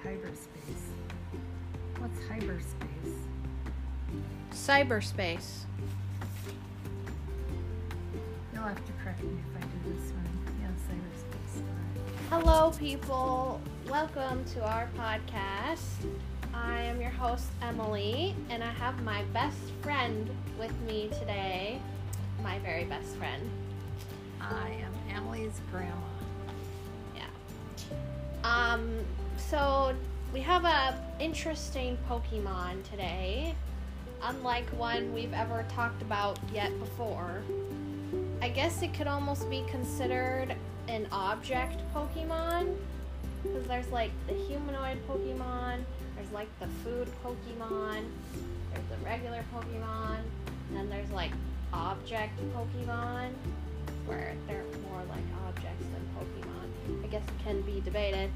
about hyperspace? What's hyperspace? Cyberspace. You'll have to correct me if I do this one. Yeah, cyberspace. Hello, people. Welcome to our podcast. I am your host, Emily, and I have my best friend with me today. My very best friend. I am Emily's grandma. Yeah. Um, so we have a interesting Pokemon today, unlike one we've ever talked about yet before. I guess it could almost be considered an object Pokemon because there's like the humanoid Pokemon, there's like the food Pokemon, there's the regular Pokemon, and then there's like object Pokemon where they're more like objects than Pokemon. I guess it can be debated.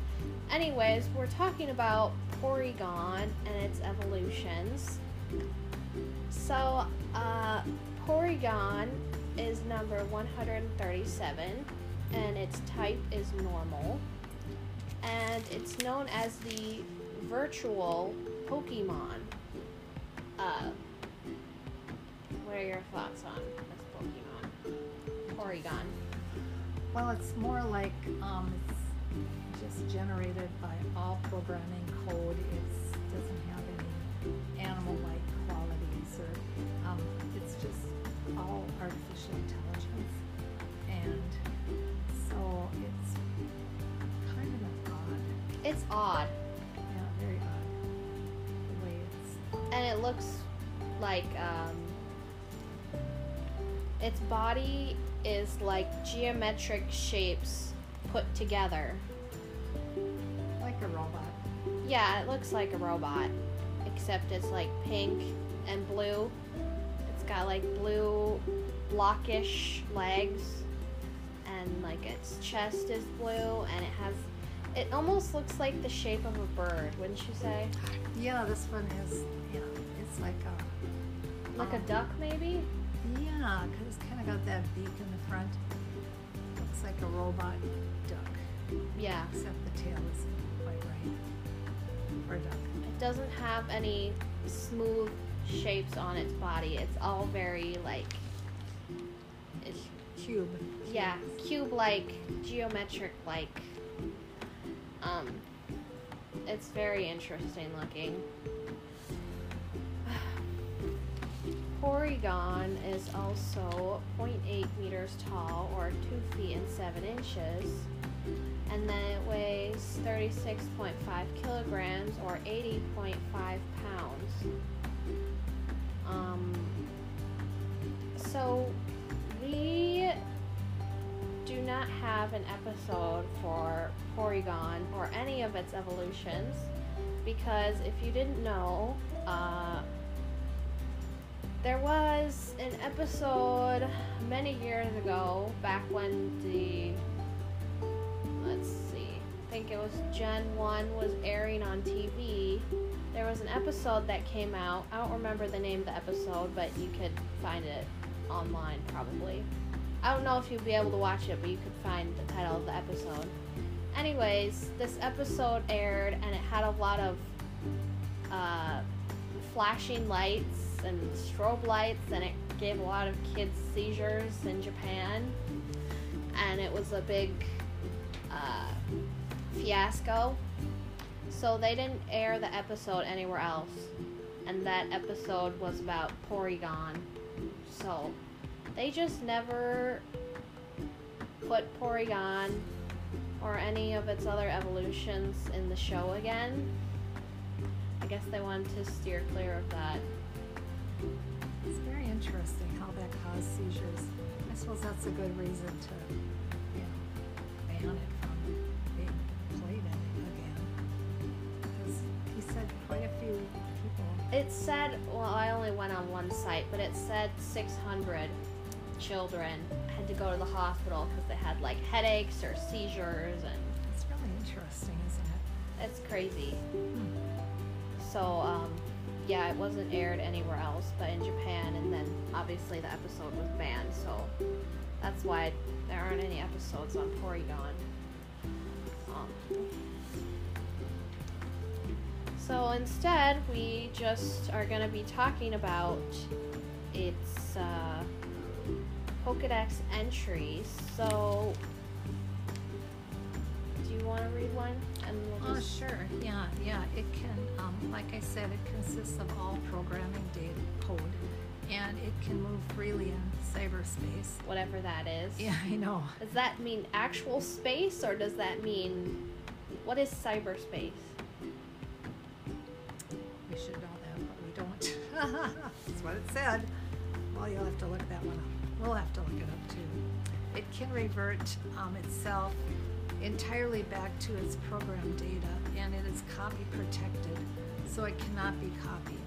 Anyways, we're talking about Porygon and its evolutions. So, uh, Porygon is number 137 and its type is normal. And it's known as the virtual Pokemon. Uh, what are your thoughts on this Pokemon? Porygon. Well, it's more like um, it's just generated by all programming code. It doesn't have any animal-like qualities, or um, it's just all artificial intelligence, and so it's kind of odd. It's odd. Yeah, very odd. The way it's. and it looks like um, its body is like geometric shapes put together. Like a robot. Yeah, it looks like a robot, except it's like pink and blue. It's got like blue blockish legs, and like its chest is blue, and it has. It almost looks like the shape of a bird, wouldn't you say? Yeah, this one is. Yeah, it's like a. Like a um, duck, maybe? Yeah, because it's kind of got that beak in the front. Looks like a robot duck, Yeah. except the tail isn't quite right for a duck. It doesn't have any smooth shapes on its body. It's all very like it's Cube. yeah, cube like, geometric like. Um it's very interesting looking. Porygon is also 0.8 meters tall or 2 feet and 7 inches. And then it weighs 36.5 kilograms or 80.5 pounds. Um, so we do not have an episode for Porygon or any of its evolutions because if you didn't know, uh, there was an episode many years ago, back when the let's see, I think it was Gen 1 was airing on TV. There was an episode that came out. I don't remember the name of the episode, but you could find it online probably. I don't know if you'd be able to watch it, but you could find the title of the episode. Anyways, this episode aired and it had a lot of uh, flashing lights and strobe lights, and it gave a lot of kids seizures in Japan. And it was a big uh, fiasco. So they didn't air the episode anywhere else. And that episode was about Porygon. So they just never put Porygon or any of its other evolutions in the show again. I guess they wanted to steer clear of that. It's very interesting how that caused seizures. I suppose that's a good reason to, you know, ban it from being played in again. Because he said quite a few people. It said, well, I only went on one site, but it said 600 children had to go to the hospital because they had like headaches or seizures, and It's really interesting, isn't it? it's crazy. Hmm. So, um, yeah, it wasn't aired anywhere else but in Japan, and then obviously the episode was banned, so that's why there aren't any episodes on Porygon. Um, So instead, we just are going to be talking about its uh, Pokedex entries. So, you want to read one? And we'll Oh, just sure. Yeah, yeah. It can, um, like I said, it consists of all programming data code, and it can move freely in cyberspace. whatever that is. Yeah, I know. Does that mean actual space, or does that mean what is cyberspace? We should know that, but we don't. That's what it said. Well, you'll have to look that one up. We'll have to look it up too. It can revert um, itself entirely back to its program data, and it is copy protected, so it cannot be copied.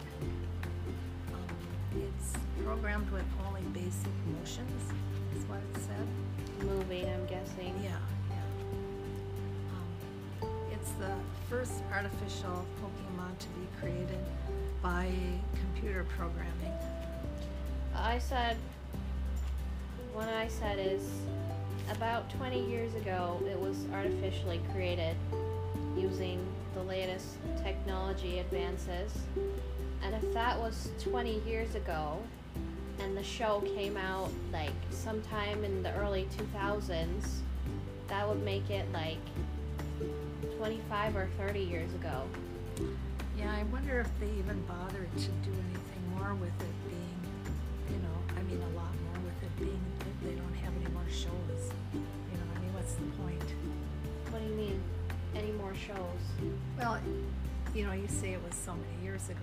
Um, it's programmed with only basic motions, is what it said. Moving, I'm guessing. Yeah, yeah. Um, it's the first artificial Pokemon to be created by computer programming. I said, what I said is about 20 years ago, it was artificially created using the latest technology advances. And if that was 20 years ago, and the show came out like sometime in the early 2000s, that would make it like 25 or 30 years ago. Yeah, I wonder if they even bothered to do anything more with it shows? Well, you know, you say it was so many years ago,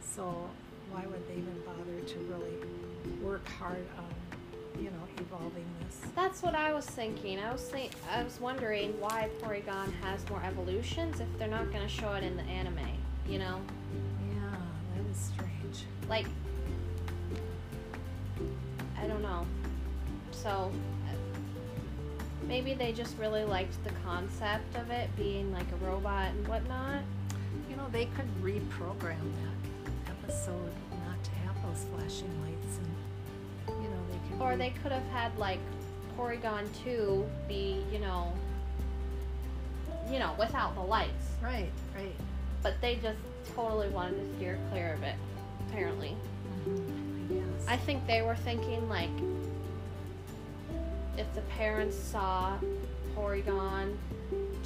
so why would they even bother to really work hard on, you know, evolving this? That's what I was thinking. I was think I was wondering why Porygon has more evolutions if they're not going to show it in the anime. You know, Yeah, that is strange. like I don't know. So maybe they just really liked the concept of it being like a robot and whatnot. You know, they could reprogram that episode not to have those flashing lights and, you know, they could. Or re- they could have had like Porygon 2 be, you know, you know, without the lights. Right, right. But they just totally wanted to steer clear of it, apparently. Mm-hmm. I guess. I think they were thinking like if the parents saw Porygon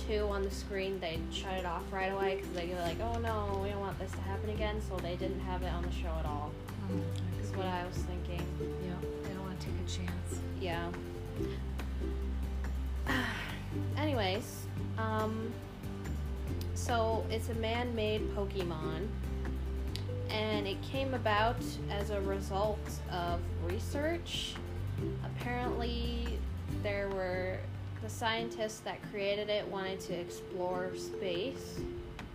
2 on the screen, they'd shut it off right away because they'd be like, oh no, we don't want this to happen again, so they didn't have it on the show at all. Mm, that Is what. I was thinking. Yeah, they don't want to take a chance. Yeah. Anyways, um, so it's a man made Pokemon, and it came about as a result of research. Apparently, there were the scientists that created it wanted to explore space.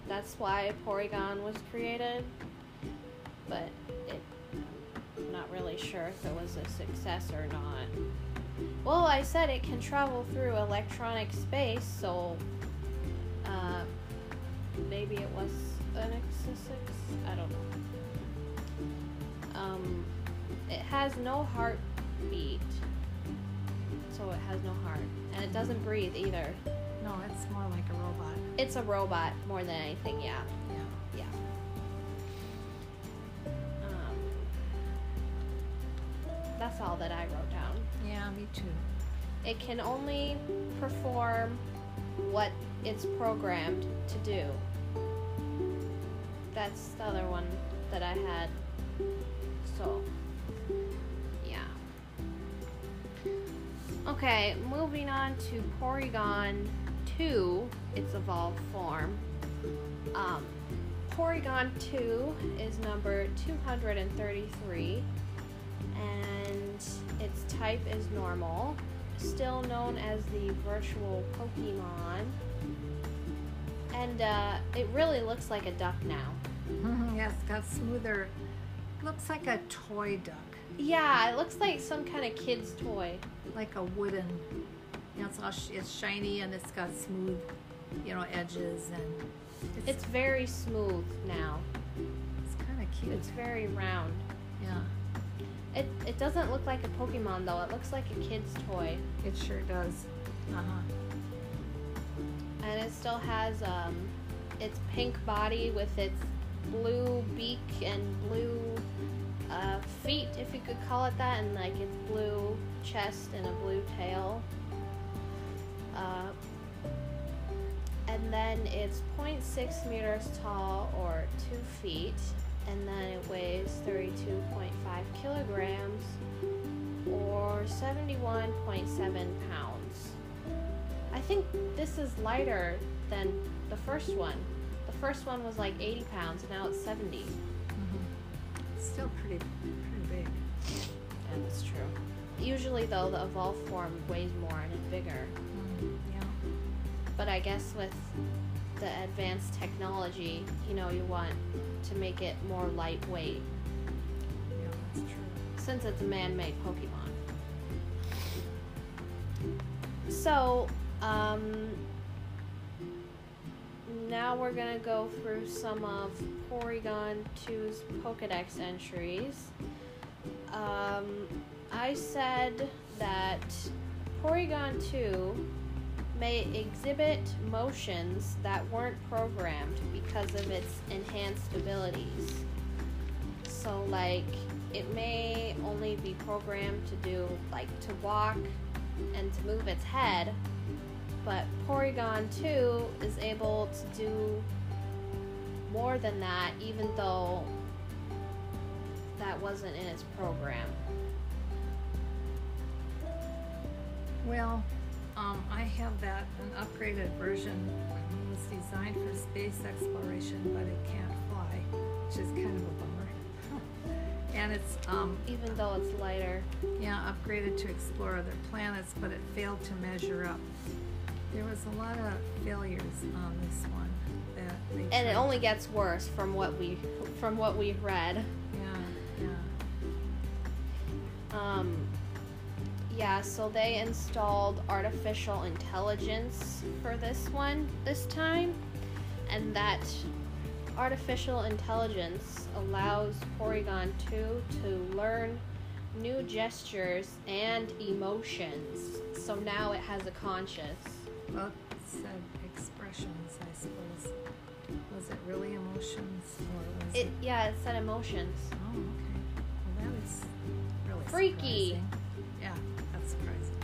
That's why Porygon was created, but it, I'm not really sure if it was a success or not. Well, I said it can travel through electronic space, so uh, maybe it was an X6. I don't know. Um, it has no heartbeat, so it has no heart, and it doesn't breathe either. No, it's more like a robot. It's a robot more than anything. Yeah, Yeah. yeah. Um, that's all that I wrote down. Yeah, me too. It can only perform what it's programmed to do. That's the other one that I had. So, Okay, moving on to Porygon 2, its evolved form. Um, Porygon 2 is number 233, and its type is normal, still known as the virtual Pokemon. And uh, it really looks like a duck now. yes, got smoother. Looks like a toy duck, Yeah, it looks like some kind of kid's toy. like a wooden. You know, it's all sh- it's shiny and it's got smooth, you know, edges and it's, It's very smooth now. it's kind of cute. It's very round. yeah, It, it doesn't look like a Pokemon though. It looks like a kid's toy. it sure does. Uh huh. And it still has um, its pink body with its blue beak and blue uh, feet, if you could call it that, and like its blue chest and a blue tail. Uh, and then it's 0.6 meters tall or 2 feet, and then it weighs 32.5 kilograms or 71.7 pounds. I think this is lighter than the first one. The first one was like 80 pounds, and now it's 70. Still pretty, pretty big. And it's true. Usually, though, the evolved form weighs more and is bigger. Mm, yeah. But I guess with the advanced technology, you know, you want to make it more lightweight Yeah, that's true. since it's a man-made Pokemon. So, um, now we're gonna go through some of Porygon 2's Pokedex entries. Um, I said that Porygon 2 may exhibit motions that weren't programmed because of its enhanced abilities. So, like, it may only be programmed to do, like, to walk and to move its head, but Porygon 2 is able to do more than that, even though that wasn't in its program. Well, um, I have that an upgraded version. It was designed for space exploration, but it can't fly, which is kind of a bummer. and it's um, Even though it's lighter. yeah upgraded to explore other planets, but it failed to measure up. There was a lot of failures on this one that And it only gets worse from what we from what we read. yeah yeah Um, yeah, so they installed artificial intelligence for this one this time, and that artificial intelligence allows Porygon 2 to learn new gestures and emotions. So now it has a conscience. Well it said expressions I suppose. Was it really emotions or was It yeah, it said emotions. Oh, okay. Well, that is really Freaky. surprising. Yeah, that's surprising.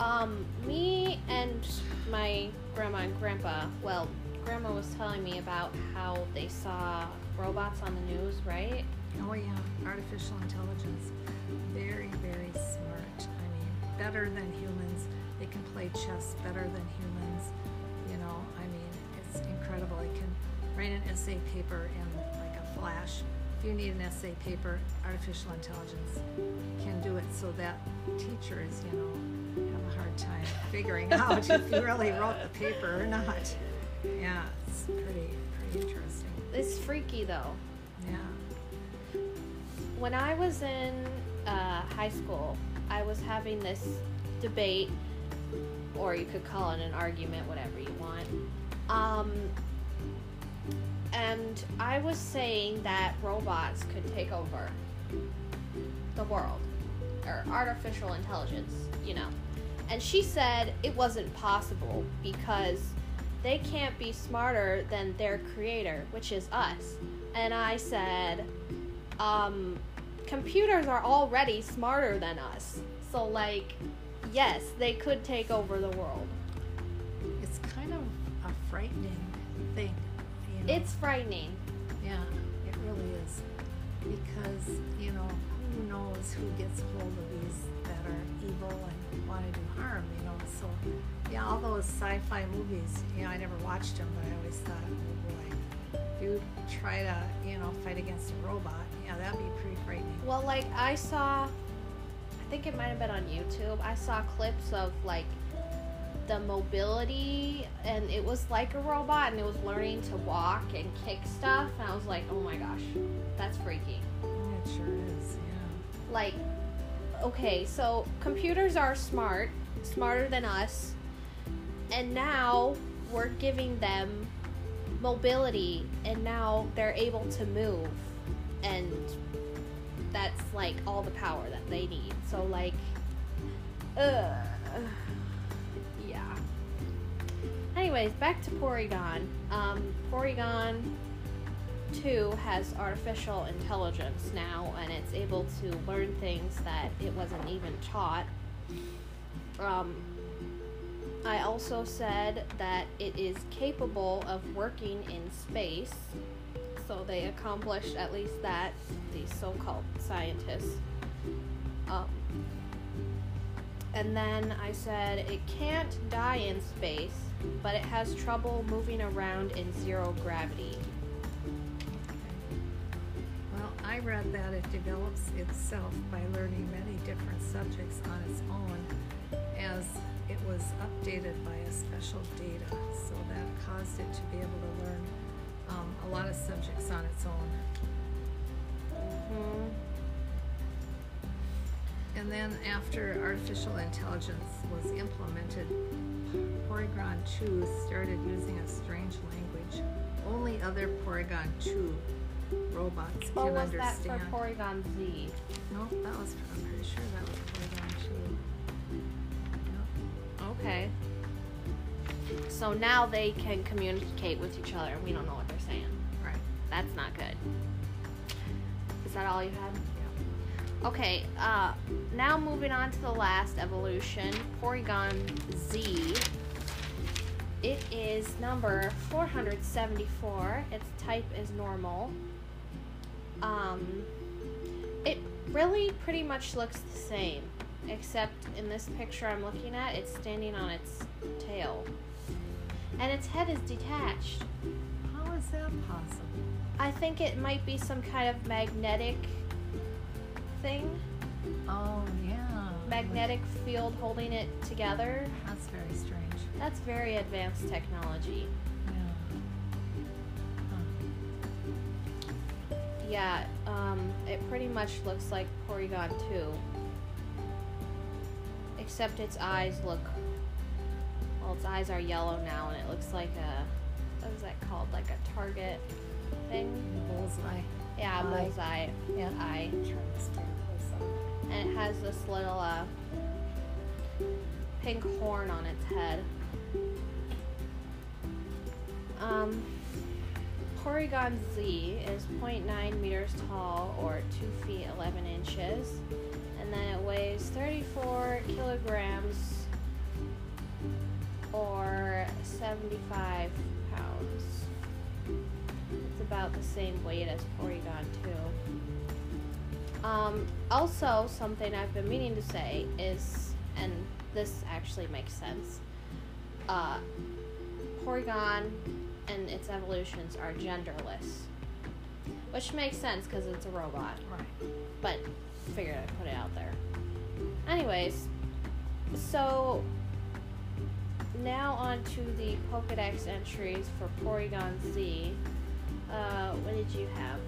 Um, me and my grandma and grandpa, well, grandma was telling me about how they saw robots on the news, right? Oh, yeah. Artificial intelligence. Very, very smart. I mean, better than humans. They can play chess better than humans. You know, I mean, it's incredible. It can write an essay paper in like a flash. If you need an essay paper, artificial intelligence can do it so that teachers, you know, have a hard time figuring out if you really wrote the paper or not. Yeah, it's pretty, pretty interesting. It's freaky though. Yeah. When I was in uh, high school, I was having this debate, or you could call it an argument, whatever you want. Um, and I was saying that robots could take over the world, or artificial intelligence, you know. And she said it wasn't possible because they can't be smarter than their creator, which is us. And I said, um, computers are already smarter than us. So, like, yes, they could take over the world. It's kind of a frightening thing. You know? It's frightening. yeah, it really is because you know who knows who gets hold of these that are evil and want to do harm. You know, so yeah, all those sci-fi movies. You know, I never watched them, but I always thought, oh boy, if you try to you know fight against a robot, yeah, that'd be pretty frightening. Well, like, I saw, I think it might have been on YouTube, I saw clips of, like, the mobility, and it was like a robot, and it was learning to walk and kick stuff, and I was like, oh my gosh, that's freaky. It sure is. Yeah. like okay so computers are smart smarter than us and now we're giving them mobility and now they're able to move and that's like all the power that they need so like uh yeah Anyways, back to Porygon. Um, Porygon 2 has artificial intelligence now, and it's able to learn things that it wasn't even taught. Um, I also said that it is capable of working in space, so they accomplished at least that, these so called scientists. Um, and then I said it can't die in space, but it has trouble moving around in zero gravity. Well, I read that it develops itself by learning many different subjects on its own as it was updated by a special data. So that caused it to be able to learn um, a lot of subjects on its own. hmm And then after artificial intelligence was implemented, Porygon 2 started using a strange language. Only other Porygon 2 robots can was that understand. for Porygon Z? Nope, that was, I'm pretty sure that was Porygon 2. Yep. Okay. So now they can communicate with each other, and we don't know what saying. Right. That's not good. Is that all you had? Yeah. Okay, uh, now moving on to the last evolution, Porygon Z. It is number 474. Its type is normal. Um, it really pretty much looks the same, except in this picture I'm looking at, it's standing on its tail. And its head is detached. Is that possible? I think it might be some kind of magnetic thing. Oh, yeah. magnetic field holding it together. That's very strange. That's very advanced technology. Yeah. Huh. Yeah, um, it pretty much looks like Porygon 2. Except its eyes look. Well, its eyes are yellow now, and it looks like a. What is that called? Like a target thing? Bullseye. Yeah, Eye. bullseye Yeah. eye. I'm trying to straighten this up. And it has this little, uh. pink horn on its head. Um, Porygon Z is 0.9 meters tall or 2 feet 11 inches, and then it weighs 34 kilograms or 75 pounds. It's about the same weight as Porygon 2. Um, also, something I've been meaning to say is, and this actually makes sense. Uh, Porygon and its evolutions are genderless, which makes sense because it's a robot. Right. But figured I'd put it out there. Anyways, so now on to the Pokedex entries for Porygon Z. Uh, what did you have?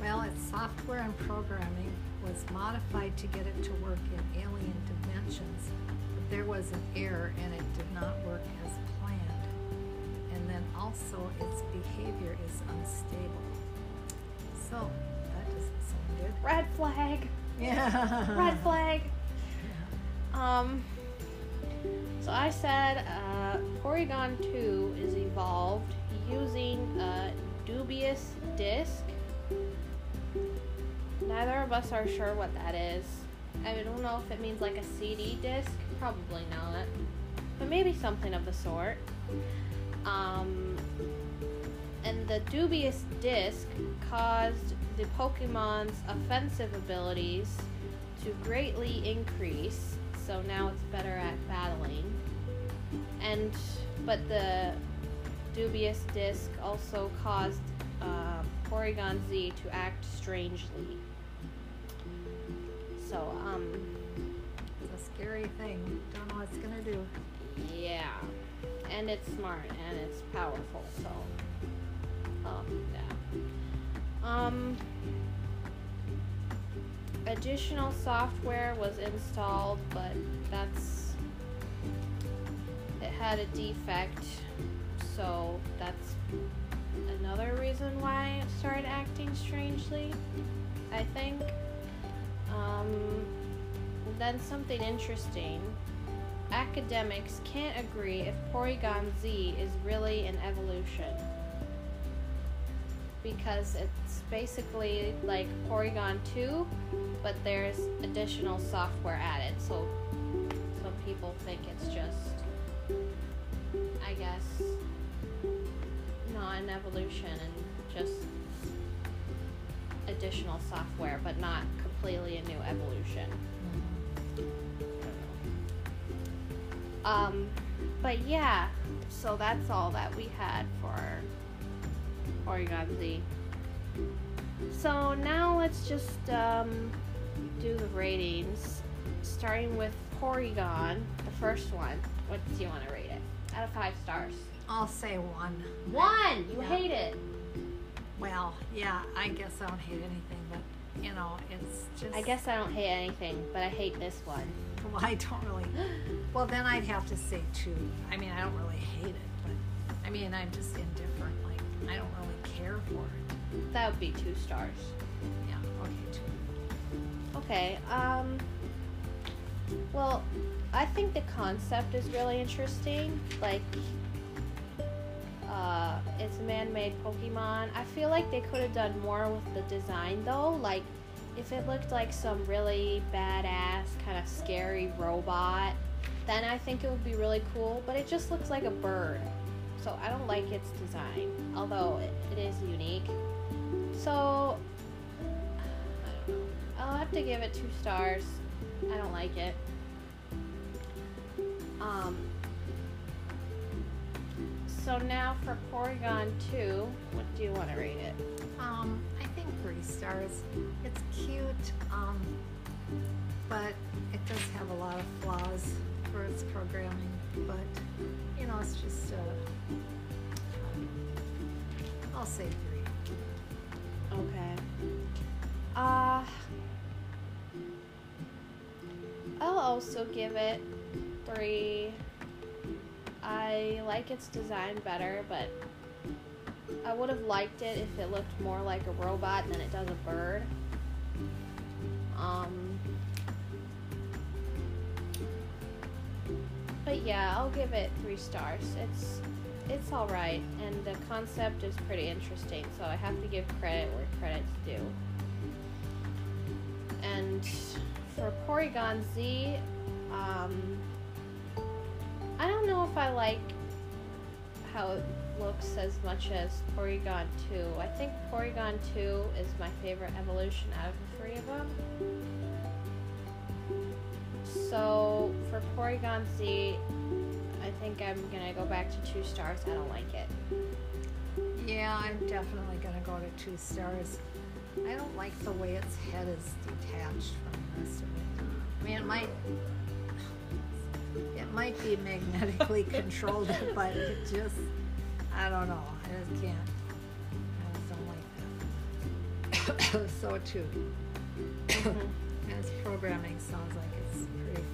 Well, its software and programming was modified to get it to work in alien dimensions, but there was an error and it did not work as planned. And then also its behavior is unstable. So, that doesn't sound good. Red flag. Yeah. Red flag. Um. So I said uh, Porygon 2 is evolved using a dubious disc. Neither of us are sure what that is. I don't know if it means like a CD disc. Probably not. But maybe something of the sort. Um, and the dubious disc caused the Pokemon's offensive abilities to greatly increase, so now it's better at battling. And but the dubious disc also caused uh, Porygon Z to act strangely. So um, It's a scary thing. Don't know what it's gonna do. yeah, and it's smart and it's powerful. So oh yeah. Um. Additional software was installed, but that's it had a defect, so that's another reason why it started acting strangely. I think. Um, then something interesting academics can't agree if Porygon Z is really an evolution. Because it's basically like Porygon 2, but there's additional software added. So some people think it's just, I guess, not an evolution and just additional software, but not completely a new evolution. Um, but yeah, so that's all that we had for Porygon Z. So now let's just um, do the ratings, starting with Porygon, the first one. What do you want to rate it? Out of five stars. I'll say one. One. You Yeah. hate it. Well, yeah, I guess I don't hate anything, but you know, it's just. I guess I don't hate anything, but I hate this one. Well, I don't really. Well, then I'd have to say two. I mean, I don't really hate it, but I mean, I'm just indifferent. I don't really care for it. That would be two stars. Yeah, okay, two. Okay. Um. Well, I think the concept is really interesting. Like, uh, it's a man-made Pokemon. I feel like they could have done more with the design, though. Like, if it looked like some really badass, kind of scary robot, then I think it would be really cool. But it just looks like a bird, so I don't like its design. Although it, is unique. So I'll have to give it two stars. I don't like it. Um. So now for Porygon 2, what do you want to rate it? Um, I think three stars. It's cute, um, but it does have a lot of flaws for its programming. But you know, it's just. Uh, I'll say three. Okay. Uh. I'll also give it three. I like its design better, but I would have liked it if it looked more like a robot than it does a bird. Um. But yeah, I'll give it three stars. It's it's all right, and the concept is pretty interesting. So I have to give credit where credit's due. And for Porygon Z, um, I don't know if I like how it looks as much as Porygon 2. I think Porygon 2 is my favorite evolution out of the three of them. So for Porygon Z, I think I'm gonna go back to two stars. I don't like it. Yeah, I'm definitely gonna go to two stars. I don't like the way its head is detached from the rest of it. I mean, it might. It might be magnetically controlled, but it just. I don't know. I just can't. I just don't like that. so too. Mm-hmm. And its programming sounds like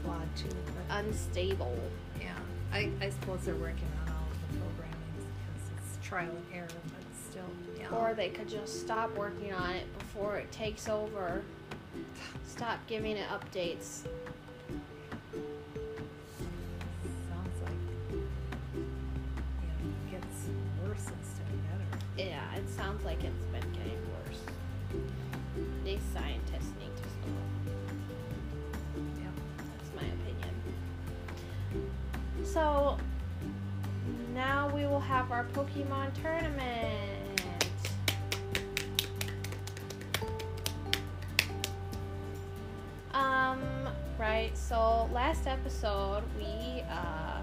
flawed too. But Unstable. yeah, I, I suppose they're working on all of the programming because it's trial and error, but still, yeah. Or they could just stop working on it before it takes over. Stop giving it updates. So now we will have our Pokemon tournament. Um, right, so last episode we uh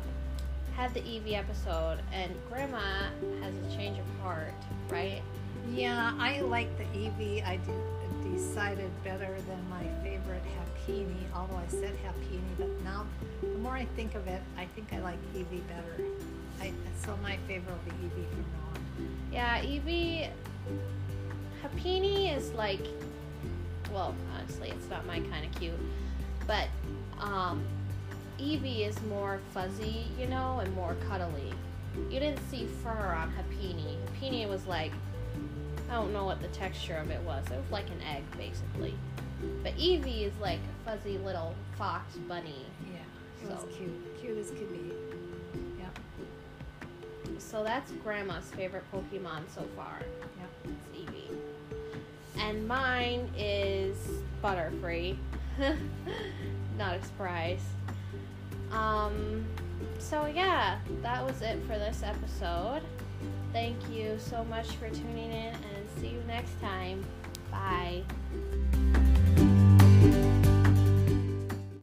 had the Eevee episode and Grandma has a change of heart, right? Yeah, I like the Eevee. I de- decided better than my favorite Happiny, although I said Happiny, but now the more I think of it, I think I like Eevee better. I, so my favorite will be Eevee from now on. Yeah, Eevee. Happiny is like well, honestly, it's not my kind of cute. But um Eevee is more fuzzy, you know, and more cuddly. You didn't see fur on Happiny. Happiny was like I don't know what the texture of it was. It was like an egg basically. But Eevee is like a fuzzy little fox bunny. Yeah. So- cute, cute as could be. Yep, So that's Grandma's favorite Pokemon so far. yep. It's Eevee. And mine is Butterfree. Not a surprise. Um, so yeah, that was it for this episode. Thank you so much for tuning in and see you next time. Bye.